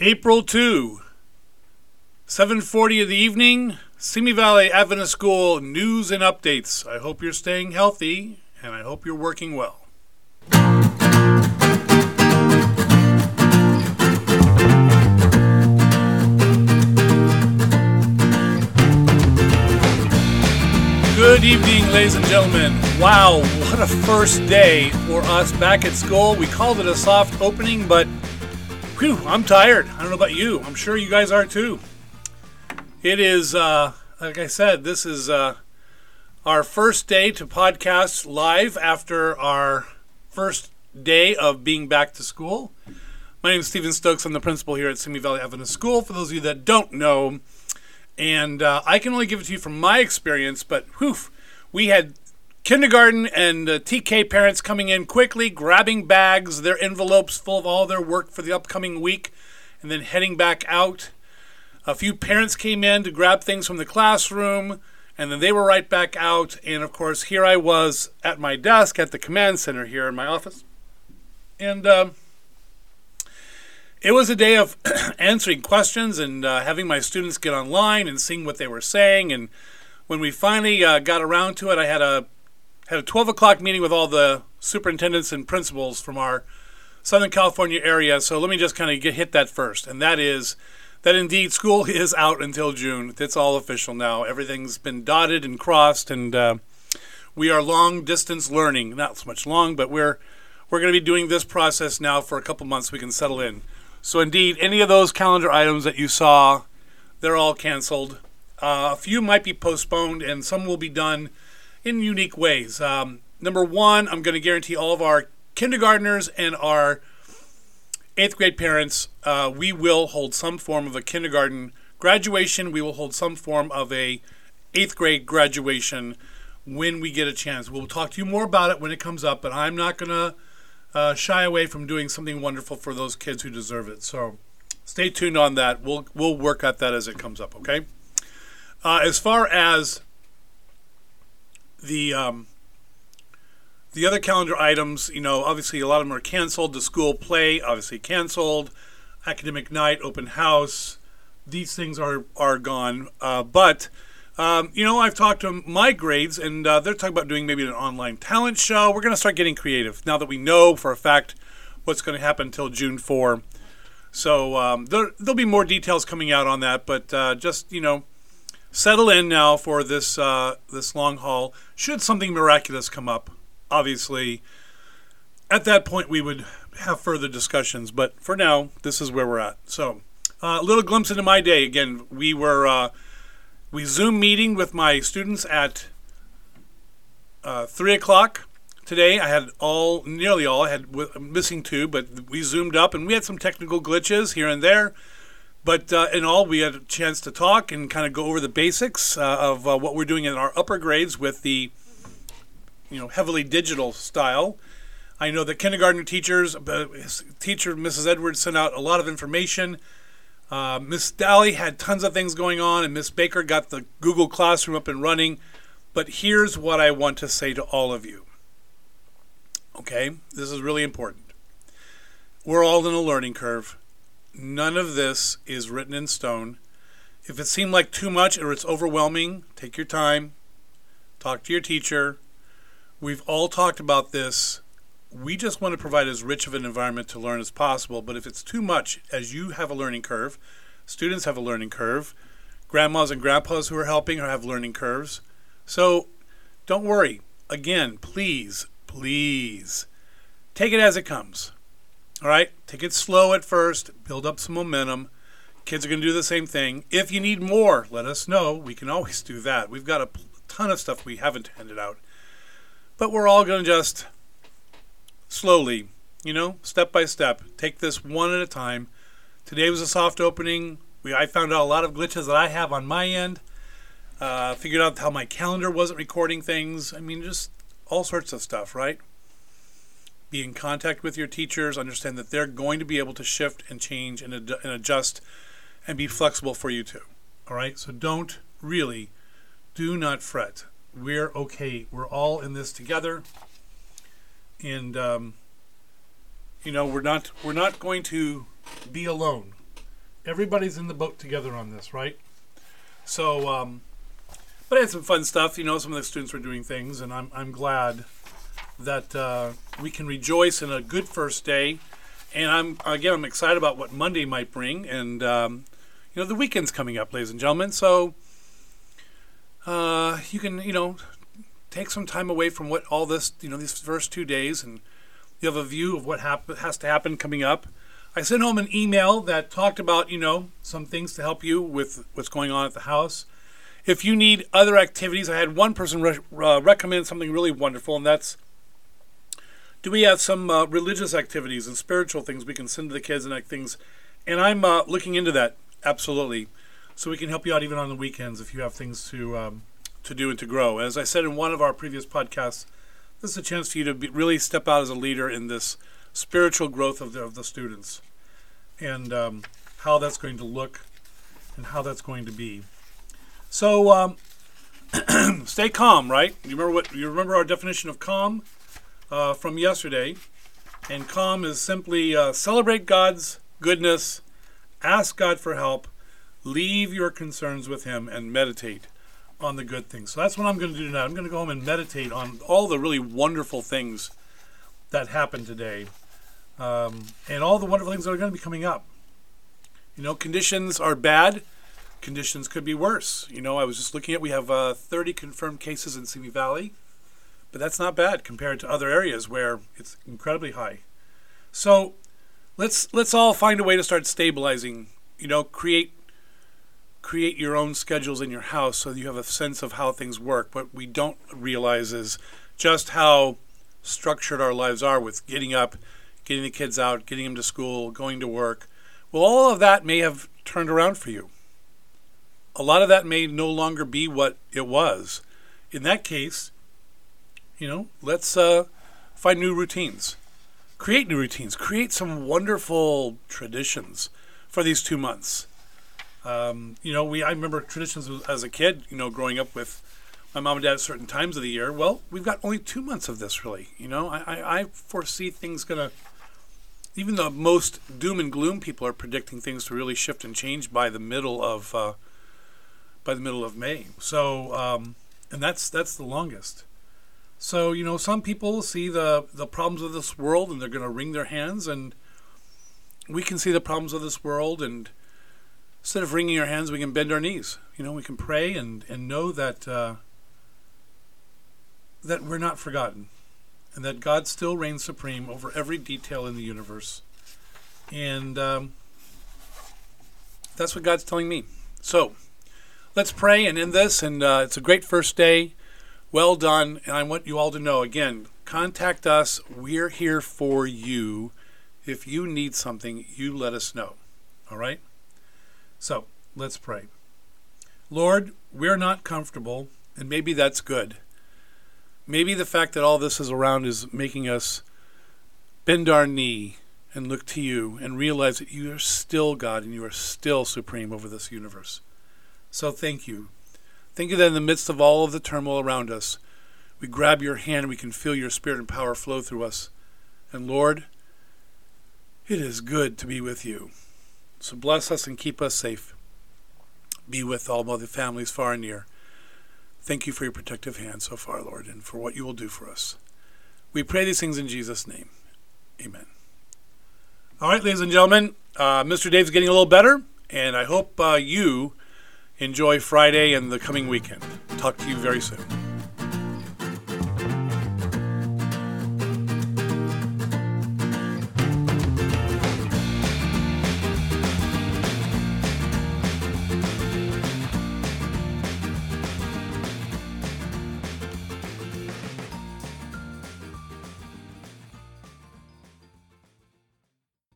April 2, 7:40 of the evening, Simi Valley Adventist School news and updates. I hope you're staying healthy and I hope you're working well. Good evening, ladies and gentlemen. Wow, what a first day for us back at school. We called it a soft opening, but whew, I'm tired. I don't know about you. I'm sure you guys are too. It is, uh, like I said, this is uh, our first day to podcast live after our first day of being back to school. My name is Stephen Stokes. I'm the principal here at Simi Valley Adventist School. For those of you that don't know, and uh, I can only give it to you from my experience, but whew, we had kindergarten and uh, TK parents coming in quickly, grabbing bags, their envelopes full of all their work for the upcoming week, and then heading back out. A few parents came in to grab things from the classroom, and then they were right back out. And of course, here I was at my desk at the command center here in my office. And uh, it was a day of answering questions and uh, having my students get online and seeing what they were saying. And when we finally uh, got around to it, I had a had a 12 o'clock meeting with all the superintendents and principals from our Southern California area. So let me just kind of get hit that first, and that is that indeed school is out until June. It's all official now. Everything's been dotted and crossed, and uh, we are long distance learning. Not so much long, but we're we're going to be doing this process now for a couple months. We can settle in. So indeed, any of those calendar items that you saw, they're all canceled. Uh, a few might be postponed, and some will be done in unique ways. Um, number one, I'm going to guarantee all of our kindergartners and our eighth grade parents, uh, we will hold some form of a kindergarten graduation. We will hold some form of a eighth grade graduation when we get a chance. We'll talk to you more about it when it comes up, but I'm not going to uh, shy away from doing something wonderful for those kids who deserve it. So stay tuned on that. We'll we'll work at that as it comes up. Okay. Uh, as far as the um, the other calendar items, you know, obviously a lot of them are canceled. The school play, obviously canceled. Academic night, open house, these things are are gone. Uh, but um, you know, I've talked to my grades, and uh, they're talking about doing maybe an online talent show. We're going to start getting creative now that we know for a fact what's going to happen until June four. So um, there, will be more details coming out on that, but uh, just you know, settle in now for this uh, this long haul. Should something miraculous come up, obviously, at that point we would have further discussions. But for now, this is where we're at. So, uh, a little glimpse into my day. Again, we were uh, we Zoom meeting with my students at uh, three o'clock today. I had all, nearly all. I had w- missing two, but we zoomed up and we had some technical glitches here and there. But uh, in all, we had a chance to talk and kind of go over the basics uh, of uh, what we're doing in our upper grades with the, you know, heavily digital style. I know that kindergarten teachers, uh, teacher Mrs. Edwards sent out a lot of information uh, Miss Daly had tons of things going on, and Miss Baker got the Google Classroom up and running. But here's what I want to say to all of you. Okay, this is really important. We're all in a learning curve. None of this is written in stone. If it seemed like too much or it's overwhelming, take your time, talk to your teacher. We've all talked about this we just want to provide as rich of an environment to learn as possible. But if it's too much, as you have a learning curve, students have a learning curve, grandmas and grandpas who are helping have learning curves. So don't worry. Again, please, please take it as it comes. All right? Take it slow at first, build up some momentum. Kids are going to do the same thing. If you need more, let us know. We can always do that. We've got a ton of stuff we haven't handed out. But we're all going to just slowly, you know, step by step. Take this one at a time. Today was a soft opening. We, I found out a lot of glitches that I have on my end. Uh, figured out how my calendar wasn't recording things. I mean, just all sorts of stuff, right? Be in contact with your teachers. Understand that they're going to be able to shift and change and, ad- and adjust and be flexible for you too. All right? So don't really, do not fret. We're okay. We're all in this together and um, you know we're not we're not going to be alone. everybody's in the boat together on this, right? So, um, but I had some fun stuff. You know, some of the students were doing things, and I'm I'm glad that uh, we can rejoice in a good first day. And I'm again, I'm excited about what Monday might bring, and um, you know, the weekend's coming up, ladies and gentlemen. So uh, you can, you know, take some time away from what all this, you know, these first two days, and you have a view of what hap- has to happen coming up. I sent home an email that talked about, you know, some things to help you with what's going on at the house. If you need other activities, I had one person re- uh, recommend something really wonderful, and that's do we have some uh, religious activities and spiritual things we can send to the kids and things? And I'm uh, looking into that absolutely, so we can help you out even on the weekends if you have things to um, to do and to grow. As I said in one of our previous podcasts, this is a chance for you to be, really step out as a leader in this spiritual growth of the, of the students and um, how that's going to look and how that's going to be. So um, stay calm, right? You remember what you remember our definition of calm uh, from yesterday, and calm is simply uh, celebrate God's goodness, ask God for help, leave your concerns with Him, and meditate on the good things. So that's what I'm going to do tonight. I'm going to go home and meditate on all the really wonderful things that happened today um, and all the wonderful things that are going to be coming up. You know, conditions are bad. Conditions could be worse. You know, I was just looking at we have uh, 30 confirmed cases in Simi Valley, but that's not bad compared to other areas where it's incredibly high. So let's let's all find a way to start stabilizing. You know, create create your own schedules in your house so you have a sense of how things work. What we don't realize is just how structured our lives are with getting up, getting the kids out, getting them to school, going to work. Well, all of that may have turned around for you. A lot of that may no longer be what it was. In that case, you know, let's uh, find new routines. Create new routines. Create some wonderful traditions for these two months. Um, you know, we I remember traditions as a kid. You know, growing up with my mom and dad at certain times of the year. Well, we've got only two months of this, really. You know, I, I, I foresee things gonna. Even the most doom and gloom people are predicting things to really shift and change by the middle of uh, by the middle of May. So, um, and that's that's the longest. So you know, some people see the the problems of this world and they're going to wring their hands, and we can see the problems of this world and instead of wringing our hands, we can bend our knees. You know, we can pray and, and know that uh, that we're not forgotten, and that God still reigns supreme over every detail in the universe. And um, that's what God's telling me. So let's pray and end this. And uh, it's a great first day. Well done. And I want you all to know again, contact us. We're here for you. If you need something, you let us know. All right? So let's pray. Lord, we're not comfortable, and maybe that's good. Maybe the fact that all this is around is making us bend our knee and look to you and realize that you are still God and you are still supreme over this universe. So thank you. Thank you that in the midst of all of the turmoil around us, we grab your hand and we can feel your spirit and power flow through us. And Lord, it is good to be with you. So bless us and keep us safe. Be with all the families far and near. Thank you for your protective hand so far, Lord, and for what you will do for us. We pray these things in Jesus' name. Amen. All right, ladies and gentlemen, uh, Mr. Dave's getting a little better, and I hope uh, you enjoy Friday and the coming weekend. Talk to you very soon.